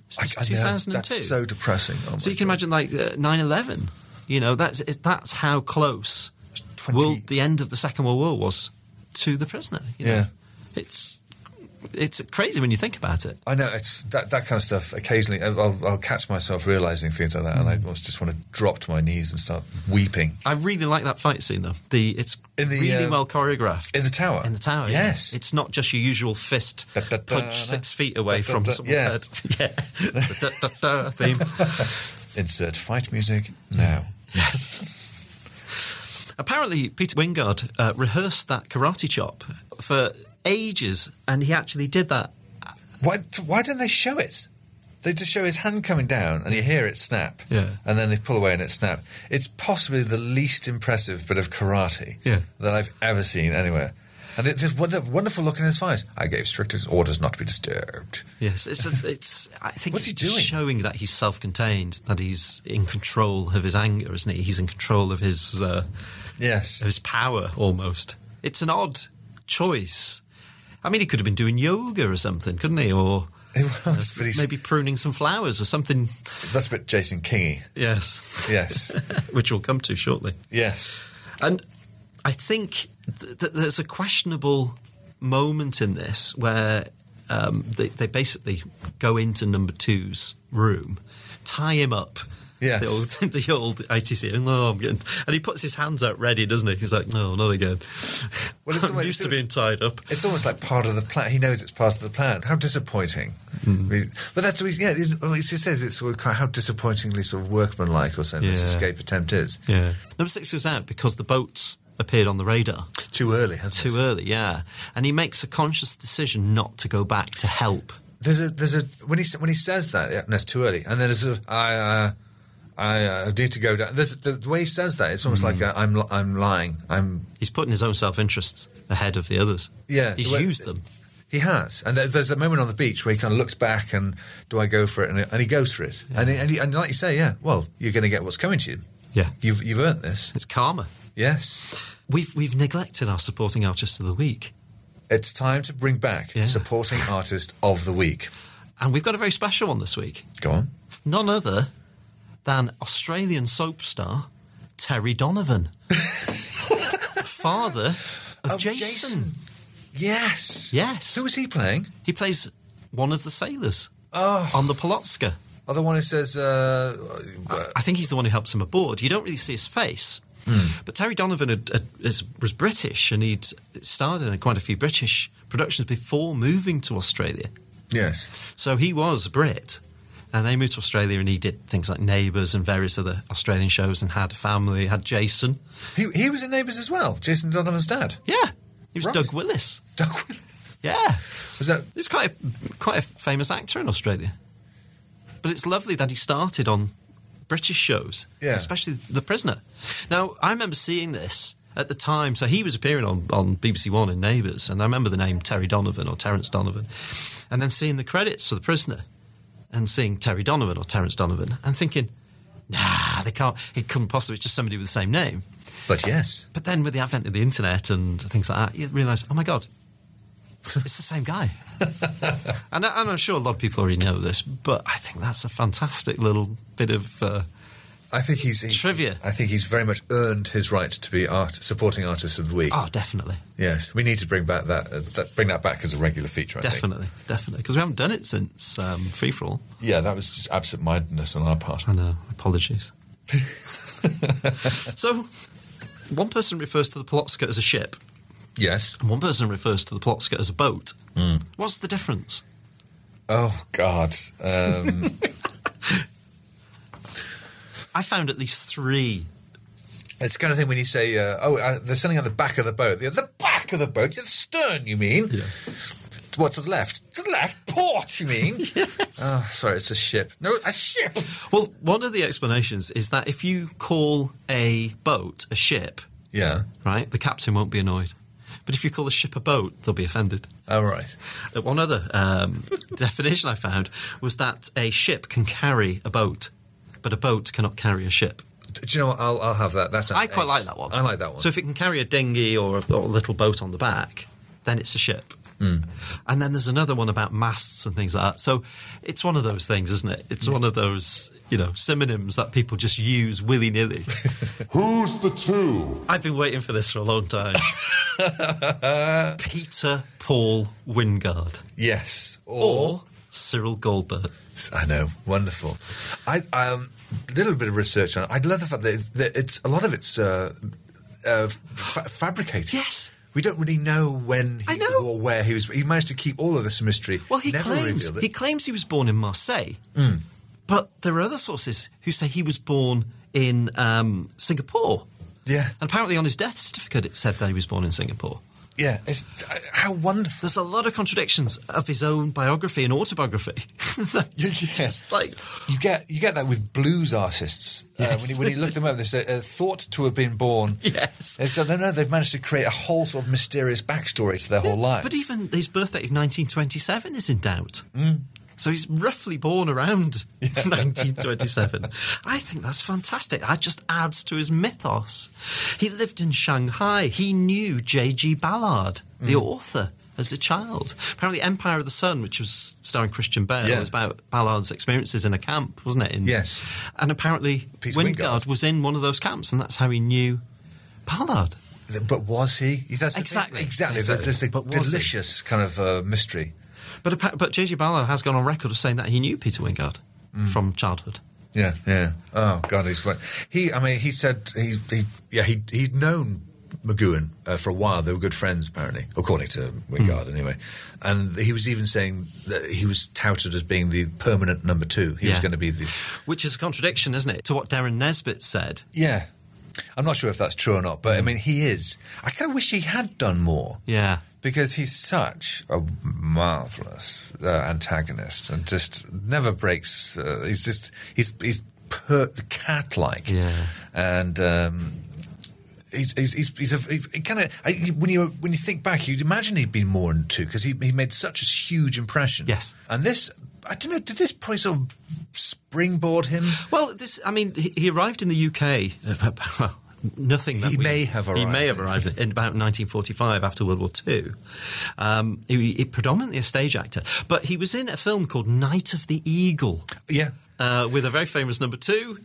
It's I- I know, 2002. that's so depressing. Oh So you can God. imagine like uh, 9/11. You know, that's it- that's how close 20 world, the end of the Second World War was to the prisoner. You know? Yeah. it's it's crazy when you think about it. I know it's that that kind of stuff. Occasionally, I'll, I'll, catch myself realizing things like that, and I Mm. almost just want to drop to my knees and start weeping I really like that fight scene though. The it's In the, really uh, well choreographed in the tower. in the tower. yeah. yes. it's not just your usual fist Da, da, da, punch six feet away from someone's Yeah. head. Yeah, the theme. Insert fight music now. Apparently, Peter Wyngarde uh, rehearsed that karate chop for ages, and he actually did that. Why? Why don't they show it? They just show his hand coming down, and you hear it snap. Yeah. And then they pull away, and it snap. It's possibly the least impressive bit of karate Yeah. that I've ever seen anywhere. And it's just wonder, wonderful look in his eyes. I gave strict orders not to be disturbed. Yes, it's a, it's. I think What's he doing? showing that he's self-contained, that he's in control of his anger, isn't he? He's in control of his uh, Yes. of his power almost. It's an odd choice. I mean, he could have been doing yoga or something, couldn't he? Or was, he's, maybe pruning some flowers or something. that's a bit Jason Kingy. Yes, Yes. which we'll come to shortly. yes. And I think th- th- there's a questionable moment in this where um, they, they basically go into number two's room, tie him up. Yes. The old, the old ITC. No, I'm getting, and he puts his hands out ready, doesn't he? He's like, no, not again. Well, it's I'm almost- used to being tied up. It's almost like part of the plan. He knows it's part of the plan. How disappointing! Hmm. But that's yeah. It, well, says it's sort of how disappointingly sort of workmanlike or something this escape attempt is. Yeah. Number six goes out because the boats appeared on the radar Too early, hasn't too it? early. Yeah, and he makes a conscious decision not to go back to help. There's a there's a when he when he says that yeah, that's too early, and then there's a I. Uh, I uh, need to go down. There's, the, the way he says that, it's almost Hmm. like uh, I'm I'm lying. I'm He's putting his own self-interest ahead of the others. Yeah, he's the way- used them. He has, and there- there's a moment on the beach where he kind of looks back and do I go for it, and, and he goes for it, and, he, and, he, and like you say, yeah, well, you're going to get what's coming to you. Yeah, You've you've earned this. it's karma. Yes, we've we've neglected our supporting artist of the week, It's time to bring back Yeah. supporting artist of the week. and we've got a very special one this week. Go on. None other than Australian soap star Terry Donovan, father of, Of Jason. Yes. Yes, Who was he playing? he plays one of the sailors Oh, on the Polotska. oh the one who says, uh, uh, I think he's the one who helps him aboard. You don't really see his face. But Terry Donovan had, had, is, was British and he'd starred in quite a few British productions before moving to Australia. yes. So he was Brit. And they moved to Australia and he did things like Neighbours and various other Australian shows and had family, had Jason. He, he was in Neighbours as well, Jason Donovan's dad. Yeah. He was Right. Doug Willis. Doug- Yeah. was that He's quite a, quite a famous actor in Australia. But it's lovely that he started on British shows, Yeah. especially The Prisoner. Now, I remember seeing this at the time. So he was appearing on, on BBC One in Neighbours, and I remember the name Terry Donovan or Terence Donovan, and then seeing the credits for The Prisoner and seeing Terry Donovan or Terence Donovan and thinking, nah, they can't, it couldn't possibly, it's just somebody with the same name. But yes. But then with the advent of the internet and things like that, you realise, oh my God, it's the same guy. and, I, and I'm sure a lot of people already know this, but I think that's a fantastic little bit of. Uh, I think he's, he's Trivia. I think he's very much earned his right to be art supporting artist of the week. oh, definitely. Yes, we need to bring back that, uh, that bring that back as a regular feature. I think. Definitely. Definitely. Because we haven't done it since um, Free For All. Yeah, that was just absent-mindedness on our part. I know. Apologies. so, one person refers to the Polotska as a ship, Yes. and one person refers to the Polotska as a boat. What's the difference? Oh God. Um, I found at least three. it's the kind of thing when you say, uh, "Oh, uh, there's something on the back of the boat." The, the back of the boat, the stern. You mean? Yeah. What to the left? To the left port. You mean? Yes. Oh, sorry, it's a ship. No, a ship. Well, one of the explanations is that if you call a boat a ship, Yeah. right, the captain won't be annoyed. But if you call a ship a boat, they'll be offended. All right. Uh, One other um, definition I found was that a ship can carry a boat, but a boat cannot carry a ship. Do you know what? I'll, I'll have that. That's I quite like that one. I like that one. So if it can carry a dinghy or a, or a little boat on the back, then it's a ship. Hmm. And then there's another one about masts and things like that. So it's one of those things, isn't it? It's one of those, you know, synonyms that people just use willy nilly. Who's the two? I've been waiting for this for a long time. Peter Paul Wyngarde yes. or Cyril Goldberg. I know, wonderful. I um, little bit of research on it. I love the fact that, it's a lot of it's uh, uh, fa- fabricated. Yes. we don't really know when he, I know. or where he was. He managed to keep all of this mystery. Well, he claims he claims he was born in Marseille, but there are other sources who say he was born in um, Singapore. yeah, And apparently, on his death certificate, it said that he was born in Singapore. Yeah. It's, how wonderful. There's a lot of contradictions of his own biography and autobiography. It's just like, You get you get that with blues artists uh, when, you, when you look them up. They say uh, thought to have been born. yes. Said, no, no, they've managed to create a whole sort of mysterious backstory to their whole life. But even his birthday of 1927 is in doubt. Mm. So he's roughly born around 1927. I think that's fantastic. That just adds to his mythos. He lived in Shanghai. He knew J.G. Ballard, the Mm. author, as a child. Apparently, Empire of the Sun, which was starring Christian Bale, Yeah. was about Ballard's experiences in a camp, wasn't it? In, Yes. And apparently, Peter Wyngarde, Wyngarde. was in one of those camps, and that's how he knew Ballard. But was he? That's thing. Exactly. Exactly. Exactly. There's the But was he? delicious kind of uh, mystery. But but J.G. Ballard has gone on record of saying that he knew Peter Wyngarde Mm. from childhood. Yeah, yeah. Oh God, he's right. He, I mean, he said he, he yeah, he he'd known McGoohan uh, for a while. They were good friends, apparently, according to Wyngarde, Hmm. anyway. And he was even saying that he was touted as being the permanent number two. He was going to be the Which is a contradiction, isn't it, to what Derren Nesbitt said? yeah. I'm not sure if that's true or not, but I mean, he is. I kind of wish he had done more. Yeah. Because he's such a marvelous uh, antagonist and just never breaks. Uh, he's just he's he's per- cat-like, Yeah. and. Um, He's, he's, he's, he's a he, kind of when you when you think back, you'd imagine he'd been more two because he, he made such a huge impression. Yes. and this I don't know. Did this probably sort of springboard him? Well, this, I mean, he, he arrived in the UK, uh, well, nothing that He we- may have arrived. He may have arrived in about 1945 after World War II. Um, he, he predominantly a stage actor, but he was in a film called Night of the Eagle Yeah. uh, with a very famous number two.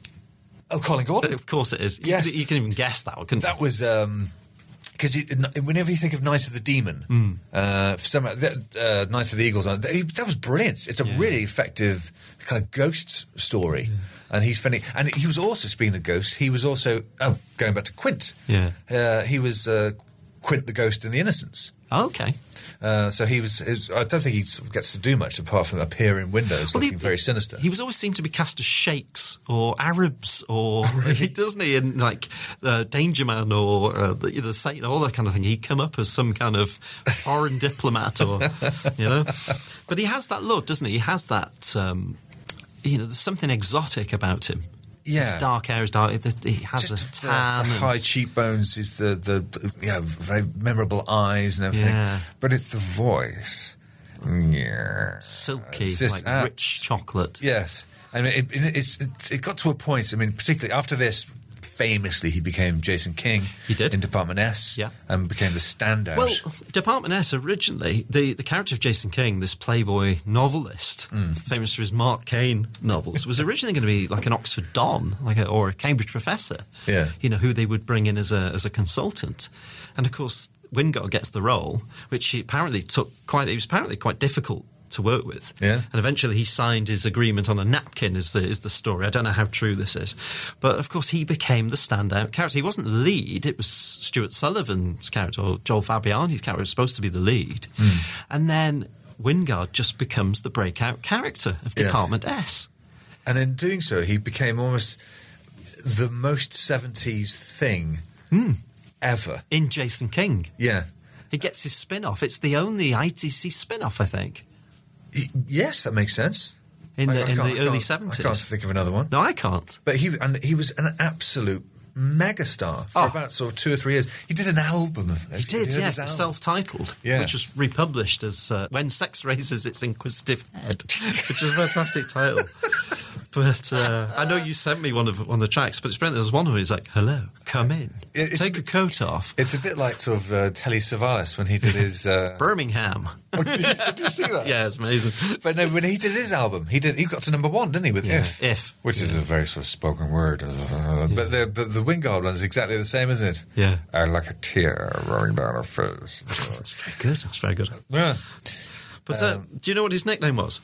Oh, Colin Gordon. Of course, it is. You Yes. can- you, can even guess that, couldn't That was because whenever you think of Night of the Demon, Hmm. uh, for some uh, Night of the Eagles, uh, that was brilliant. It's a really effective kind of ghost story, and he's funny. And he was also speaking of ghosts. He was also oh, going back to Quint. Yeah. uh, he was uh, Quint the ghost in The Innocents. Oh, okay. Uh, so he was, was- I don't think he sort of gets to do much apart from appear in windows Well, looking he- very sinister. He was always seemed to be cast as sheikhs or Arabs or he doesn't he in like uh, Danger Man or uh, the, the Satan all that kind of thing. He'd come up as some kind of foreign diplomat or you know, but he has that look, doesn't he? He has that. Um, you know, there's something exotic about him. Yeah. his dark hair is dark. He has Just a the- tan. the and- high cheekbones is the, the, the yeah very memorable eyes and everything. Yeah. But it's the voice. Yeah. silky, just like abs- rich chocolate. Yes. I mean, it, it, it got to a point. I mean, particularly after this, famously he became Jason King. He did. in Department S. Yeah. and became the standout. Well, Department S originally, the, the character of Jason King, this playboy novelist, Hmm. famous for his Mark Caine novels, was originally going to be like an Oxford Don, like a, or a Cambridge professor. Yeah. you know who they would bring in as a as a consultant, and of course Wyngarde gets the role, which he apparently took quite. It was apparently quite difficult to work with. Yeah. and eventually he signed his agreement on a napkin. Is the is the story? I don't know how true this is, but of course he became the standout character. He wasn't the lead; it was Stewart Sullivan's character, or Joel Fabiani's character, was supposed to be the lead, and then Wyngarde just becomes the breakout character of. Department S. and in doing so, he became almost the most seventies thing Hmm. ever. In Jason King, Yeah. he gets his spin off. It's the only ITC spin off, I think, Yes, that makes sense. in I- the I in the early can't- I seventies. can't think of another one. No, I can't. But he and he was an absolute megastar for Oh. about sort of two or three years. He did an album. Of, He did, yes, album? self-titled, Yeah. which was republished as uh, "When Sex Raises Its Inquisitive Head," which is a fantastic title. But uh, I know you sent me one of one of the tracks, but it's brilliant. There's one where he's like, "Hello, come in, it's take a your coat off." It's a bit like sort of uh, Telly Savalas when he did his. Uh, Birmingham, did you see that? yeah, it's amazing. But no, when he did his album, he did. He got to number one, didn't he? With Yeah, If, If. which is a very sort of spoken word. Uh, But the but the Wyngarde one is exactly the same, isn't it? Yeah. I like a tear rolling down her face. That's very good. That's very good. yeah. But uh, Um, do you know what his nickname was?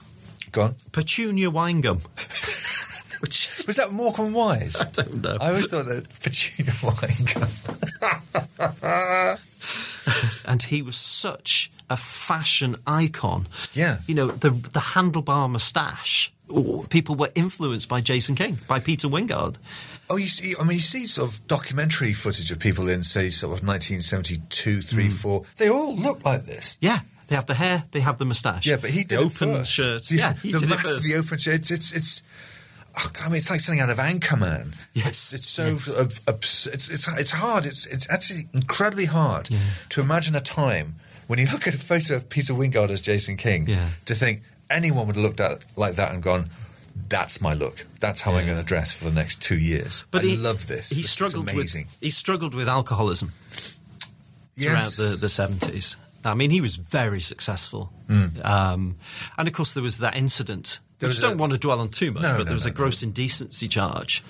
Go on. Petunia Winegum. Which Was that Morecambe Wise? I don't know. I always thought that Petunia Wine. and he was such a fashion icon. Yeah. You know, the the handlebar moustache. People were influenced by Jason King, by Peter Wyngarde. Oh, you see, I mean, you see sort of documentary footage of people in, say, sort of 1972, 3, hmm. 4. They all look like this. Yeah, they have the hair, they have the moustache. Yeah, but he the did it open first. shirt. Yeah, he the did mask, it first. The open shirt. It's, it's, it's oh, I mean, it's like something out of Anchorman. Yes, It's so, yes. it's, it's, it's hard. It's, it's actually incredibly hard Yeah. to imagine a time when you look at a photo of Peter Wyngarde as Jason King Yeah. to think anyone would have looked at like that and gone, that's my look. That's how I'm going to dress for the next two years. But I he, love this. He This struggled with he struggled with alcoholism throughout Yes. the the seventies. I mean, he was very successful, um, and of course there was that incident. There Which I don't a- want to dwell on too much, No, but no, there was no, a gross indecency charge,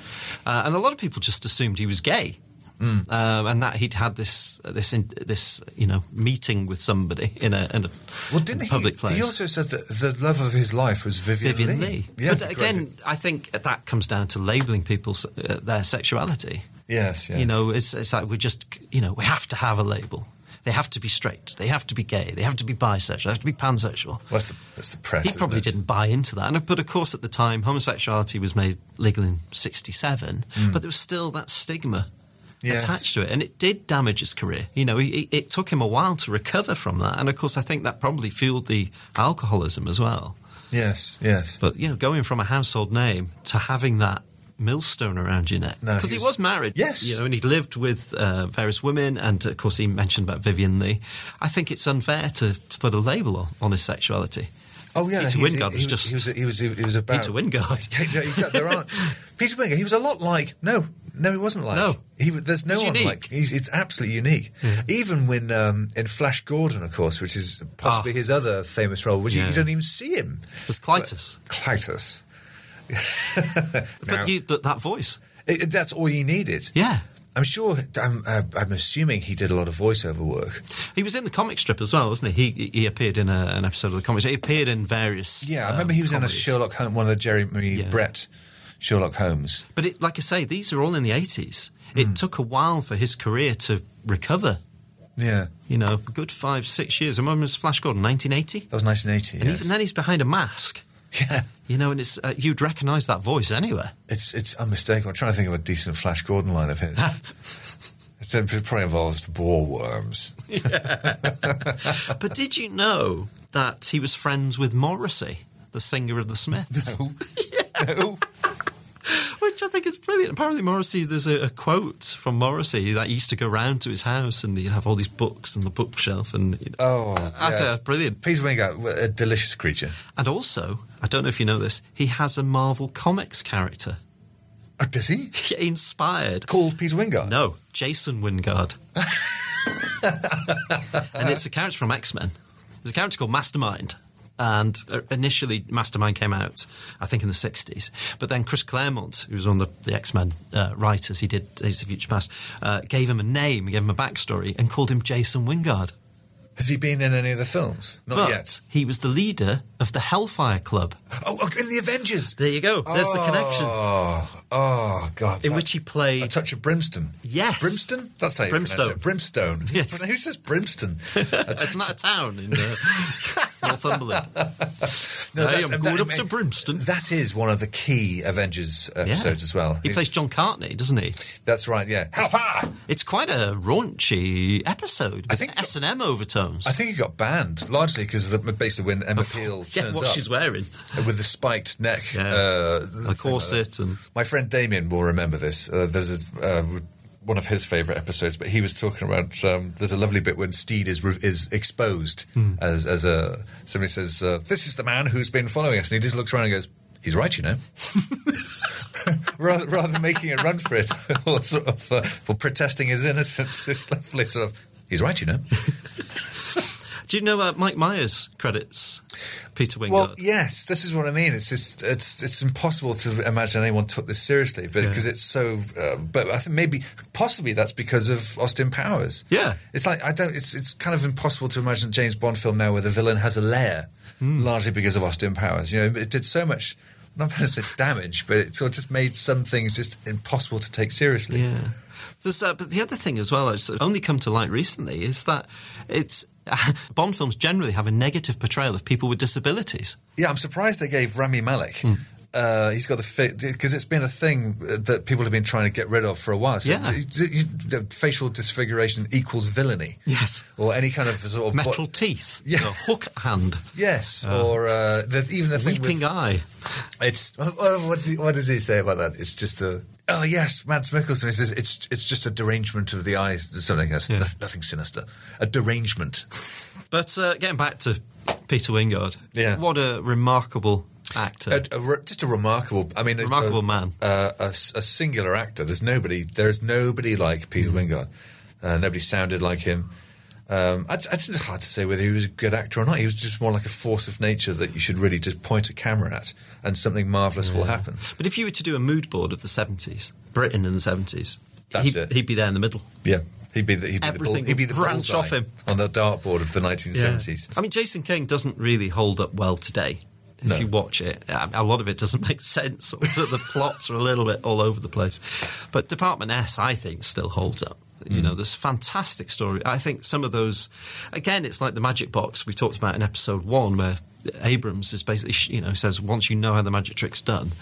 uh, and a lot of people just assumed he was gay, Hmm. um, and that he'd had this this in, this you know meeting with somebody in a, in a Well, didn't public he? place. He also said that the love of his life was Vivian, Vivien Leigh. Yeah, but again, I think that comes down to labelling people uh, their sexuality. yes, yes. You know, it's, it's like we just, you know, we have to have a label. They have to be straight. They have to be gay. They have to be bisexual. They have to be pansexual. Well, that's the, that's the press. He probably it? didn't buy into that. And, uh, but of course, at the time, homosexuality was made legal in 67, hmm. but there was still that stigma Yes. attached to it. And it did damage his career. You know, it, it took him a while to recover from that. And of course, I think that probably fueled the alcoholism as well. Yes, yes. But, you know, going from a household name to having that millstone around your neck. No, Because he he, was- married. Yes. You know, and he lived with uh, various women. And, of course, he mentioned about Vivien Leigh. I think it's unfair to, put a label on, on his sexuality. Oh yeah, Peter Wyngarde was just he was he was he was about Peter Wyngarde. Yeah, yeah, exactly. There aren't Peter Wyngarde. He was a lot like no, No, he wasn't like. No. he. There's no He's one unique. like. He's it's absolutely unique. Even when um, in Flash Gordon, of course, which is possibly Ah. his other famous role, which you, Yeah. you don't even see him. There's Klytus. Klytus. But, you, but that voice. It, that's all you needed. Yeah. I'm sure. I'm, uh, I'm assuming he did a lot of voiceover work. He was in the comic strip as well, wasn't he? He, he appeared in a, an episode of the comic strip. He appeared in various. Yeah, I um, remember he was in a. Sherlock Holmes, one of the Jeremy Yeah. Brett Sherlock Holmes. But it, like I say, these are all in the 80s. Hmm. It took a while for his career to recover. Yeah, You know, a good five, six years. And when was Flash Gordon? 1980? that was 1980. And yes. even then, he's behind a mask. yeah, You know, and it's uh, you'd recognise that voice anywhere. it's it's unmistakable. I'm trying to think of a decent Flash Gordon line of his. It probably involves bore worms. But did you know that he was friends with Morrissey, the singer of the Smiths? no. Which I think is brilliant. Apparently, Morrissey, there's a, a quote from Morrissey that he used to go round to his house and he'd have all these books on the bookshelf. And you know, Oh, I yeah. think that's brilliant. Peter Wyngarde, a delicious creature. And also, I don't know if you know this, he has a Marvel Comics character. Oh, does he? Inspired. Called Peter Wyngarde? No, Jason Wyngarde. and it's a character from X Men. There's a character called Mastermind. And uh, initially, Mastermind came out, I think, in the 60s. But then Chris Claremont, who was one of the, the X Men uh, writers, he did Days of Future Past, uh, gave him a name, gave him a backstory, and called him Jason Wyngarde. Has he been in any of the films? Not but yet. he was the leader of the Hellfire Club. Oh, oh, in the Avengers. There you go. There's the connection. Oh, oh God. In that- which he A touch of brimstone. Yes. Brimstone? That's how you Brimstone. pronounce it. Brimstone. Yes. Who says Brimstone? Isn't that a town in uh, Northumberland? No, hey, I'm going that- up to Brimstone. That is one of the key Avengers episodes as well. He plays John Cartney, doesn't he? That's right, yeah. How far? It's quite a raunchy episode. I think- S and M overtones. I think he got banned largely because of the, basically when Emma Peel yeah, turns what up she's wearing, with the spiked neck, Yeah. uh, like corset, that. and My friend Damien will remember this. Uh, there's a, uh, one of his favourite episodes, but he was talking about. Um, there's a lovely bit when Steed is re- is exposed Hmm. as as a somebody says, uh, "This is the man who's been following us," and he just looks around and goes, "He's right, you know." rather, rather than making a run for it or sort of uh, or protesting his innocence, this lovely sort of. He's right, you know. do you know uh, Mike Myers credits Peter Wyngarde? Well, yes, this is what I mean. It's just it's it's impossible to imagine anyone took this seriously, but because it's so. Uh, but I think maybe possibly that's because of Austin Powers. Yeah. it's like I don't. It's it's kind of impossible to imagine a James Bond film now where the villain has a lair, Hmm. largely because of Austin Powers. You know, it did so much. I'm not going to say damage, but it sort of just made some things just impossible to take seriously. Yeah. There's, uh, but the other thing as well, that's only come to light recently, is that it's Bond films generally have a negative portrayal of people with disabilities. Yeah, I'm surprised they gave Rami Malek. Hmm. Uh, he's got the because it's been a thing that people have been trying to get rid of for a while. So Yeah. you- you- the facial disfiguration equals villainy. Yes. or any kind of sort of Metal bo- teeth, Yeah. hook hand, Yes, or uh, the, even the thing weeping with, eye. it's what, does he, what does he say about that? It's just a oh yes, Mads Mikkelsen. He says it's it's just a derangement of the eyes. Something else, Yeah. nothing, nothing sinister. A derangement. But uh, getting back to Peter Wyngarde, Yeah. what a remarkable actor. A, a just a remarkable. I mean, a- Remarkable a, man. Uh, a, singular actor. There's nobody. There's nobody like Peter Mm. Wyngarde. Uh, nobody sounded like him. Um, it's, it's hard to say whether he was a good actor or not. He was just more like a force of nature that you should really just point a camera at, and something marvelous will happen. but if you were to do a mood board of the 70s, Britain in the 70s, he'd, it. he'd be there in the middle. Yeah, he'd be the, he'd be the, Everything bull, he'd be the branch off him. on the dartboard of the 1970s. I mean, Jason King doesn't really hold up well today. If No. you watch it, a lot of it doesn't make sense. the plots are a little bit all over the place. But Department S, I think, still holds up. You know, there's fantastic story. I think some of those, again, it's like the magic box we talked about in episode one, where Abrams is basically, you know, says once you know how the magic trick's done.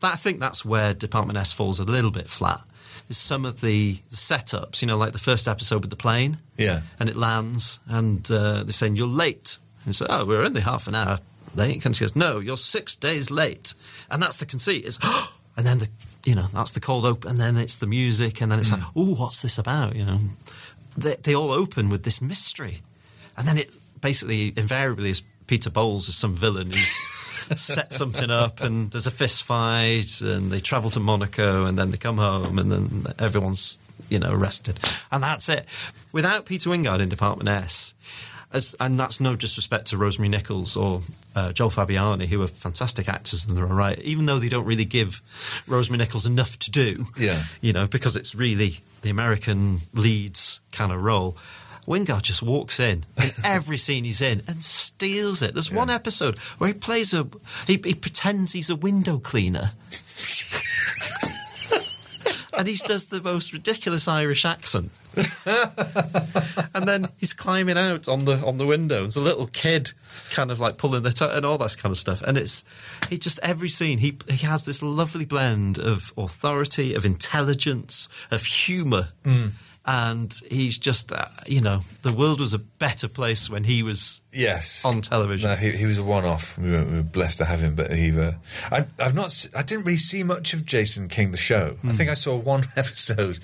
That, I think that's where Department S falls a little bit flat. Is some of the, the setups, you know, like the first episode with the plane Yeah. and it lands, and uh, they're saying you're late. And so, oh, we're only half an hour late. And she goes, no, you're six days late, and that's the conceit. Is and then the you know that's the cold open, and then it's the music, and then it's like, oh, what's this about? You know, they they all open with this mystery, and then it basically invariably is Peter Bowles as some villain who's. set something up, and there's a fist fight, and they travel to Monaco, and then they come home, and then everyone's you know arrested, and that's it. Without Peter Wyngarde in Department S. As, and that's no disrespect to Rosemary Nichols or uh, Joel Fabiani, who are fantastic actors in their own right, even though they don't really give Rosemary Nichols enough to do. Yeah. You know, because it's really the American leads kind of role. Wyngarde just walks in in every scene he's in and steals it. There's one episode where he plays a, he, he pretends he's a window cleaner. and he does the most ridiculous Irish accent. and then he's climbing out on the on the window. There's a little kid kind of like pulling the toe and all that kind of stuff. And it's he just every scene he he has this lovely blend of authority, of intelligence, of humour. And he's just, uh, you know, the world was a better place when he was Yes, on television. No, he, he was a one-off. We were, we were blessed to have him, but he. Uh, I, I've not. I didn't really see much of Jason King the show. I think I saw one episode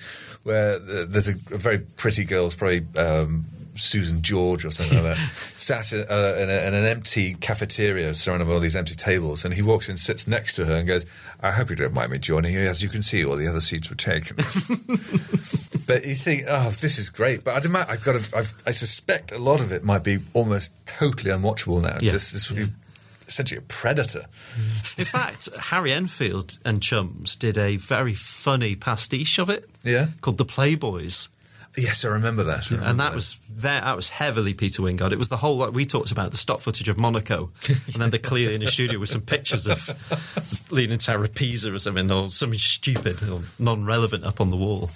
where uh, there's a, a very pretty girl, it's probably um, Susan George or something like that, sat in, uh, in, a, in an empty cafeteria surrounded by all these empty tables, and he walks in, sits next to her, and goes, "I hope you don't mind me joining you. As you can see, all the other seats were taken." But you think, oh, this is great. But I'd ima- I've got to, I've, I suspect a lot of it might be almost totally unwatchable now. Yeah. Just this would be essentially a predator. In fact, Harry Enfield and Chums did a very funny pastiche of it. Yeah. Called The Playboys. Yes, I remember that. I remember and that was very, that was heavily Peter Wyngarde. It was the whole like we talked about the stock footage of Monaco, and then they're clearly in a studio with some pictures of Leaning Tower of Pisa or something, or something stupid or non-relevant up on the wall.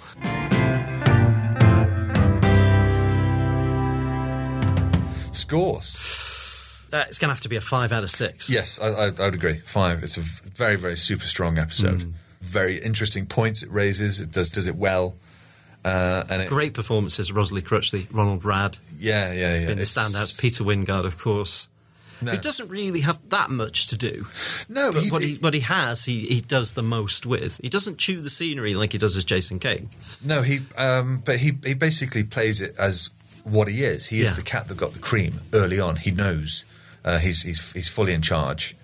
scores. Uh, it's going to have to be a five out of six. Yes, I, I, I would agree. Five. It's a very, very super strong episode. Mm. Very interesting points it raises. It does does it well. Uh, and it, Great performances, Rosalie Crutchley, Ronald Radd, yeah, yeah, yeah. been It's- standouts. Peter Wyngarde, of course. No. He doesn't really have that much to do. No, But he- what he, what he has, he, he does the most with. He doesn't chew the scenery like he does as Jason King. No, he. Um, but he he basically plays it as what he is. He is Yeah. the cat that got the cream early on. He knows uh, he's he's he's fully in charge.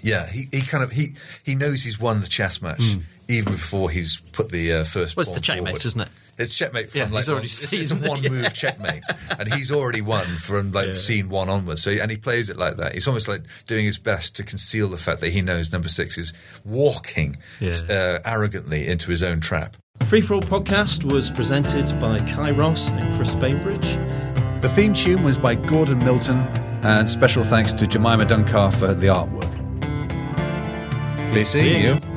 Yeah, he, he kind of he he knows he's won the chess match even before he's put the uh, first. Well, it's the checkmate, forward. isn't it? It's checkmate from Yeah, like he's already it's, seen it's a it, one yeah. move checkmate, and he's already won from like Yeah. scene one onwards. So and he plays it like that. He's almost like doing his best to conceal the fact that he knows number six is walking Yeah. uh, arrogantly into his own trap. Free for All podcast was presented by Cai Ross and Chris Bainbridge. The theme tune was by Gordon Milton, and special thanks to Jemima Dunkar for the artwork. Please seeing see you.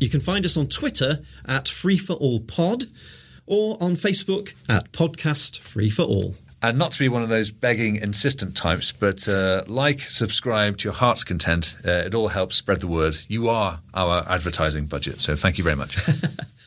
You can find us on Twitter at Free for All Pod or on Facebook at Podcast Free for All. And not to be one of those begging, insistent types, but uh, like, subscribe to your heart's content. Uh, it all helps spread the word. You are our advertising budget, so thank you very much.